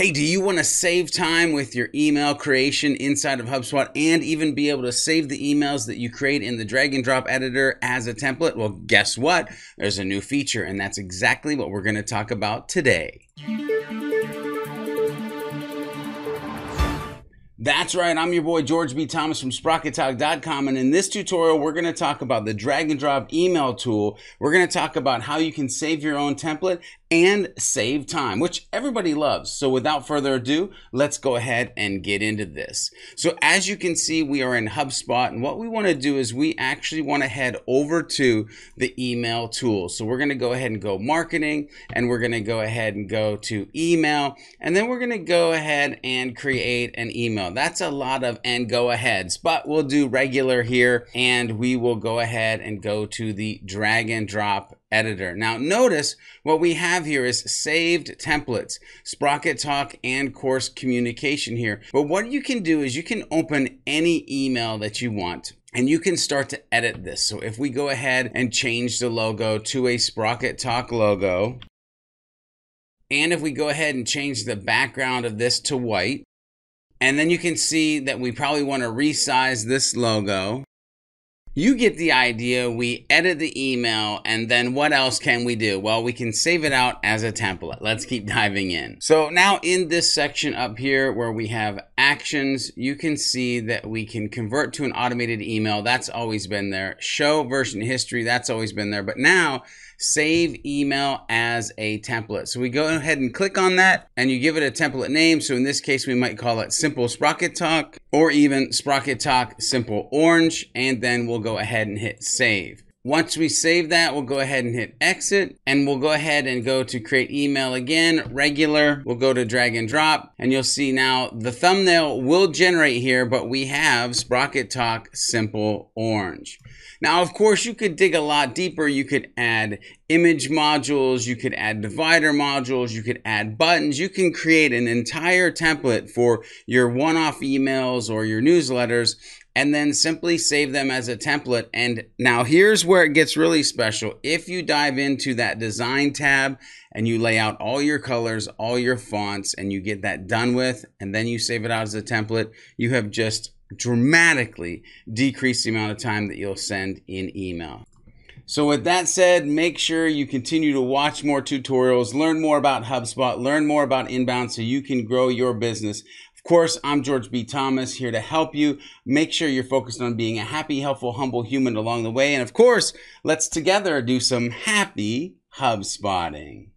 Hey, do you want to save time with your email creation inside of HubSpot and even be able to save the emails that you create in the drag and drop editor as a template? Well, guess what? There's a new feature, and that's exactly what we're going to talk about today. That's right, I'm your boy George B. Thomas from SprocketTalk.com, and in this tutorial, we're going to talk about the drag and drop email tool. We're going to talk about how you can save your own template and save time, which everybody loves. So without further ado, let's go ahead and get into this. So as you can see, we are in HubSpot, and what we want to do is we actually want to head over to the email tool. So we're to go ahead and go marketing, and we're to go ahead and go to email, and then we're to go ahead and create an email. That's a lot of and go aheads, but we'll do regular here, and we will go ahead and go to the drag and drop editor. Now notice what we have here is saved templates, Sprocket Talk and course communication here. But what you can do is you can open any email that you want and you can start to edit this. So if we go ahead and change the logo to a Sprocket Talk logo, and if we go ahead and change the background of this to white, and then you can see that we probably want to resize this logo. You get the idea. We edit the email, and then what else can we do? Well, we can save it out as a template. Let's keep diving in. So now in this section up here where we have actions, you can see that we can convert to an automated email. That's always been there. Show version history, that's always been there. But now save email as a template. So we go ahead and click on that and you give it a template name. So in this case, we might call it Simple Sprocket Talk or even Sprocket Talk Simple Orange. And then we'll go ahead and hit save. Once we save that, we'll go ahead and hit exit and we'll go ahead and go to create email again, regular. We'll go to drag and drop and you'll see now the thumbnail will generate here, but we have Sprocket Talk Simple Orange. Now, of course, you could dig a lot deeper. You could add image modules, you could add divider modules, you could add buttons. You can create an entire template for your one-off emails or your newsletters and then simply save them as a template. And now here's where it gets really special. If you dive into that design tab and you lay out all your colors, all your fonts, and you get that done with, and then you save it out as a template, you have just dramatically decrease the amount of time that you'll send in email. So with that said, make sure you continue to watch more tutorials, learn more about HubSpot, learn more about inbound so you can grow your business. Of course, I'm George B. Thomas here to help you. Make sure you're focused on being a happy, helpful, humble human along the way. And of course, let's together do some happy HubSpotting.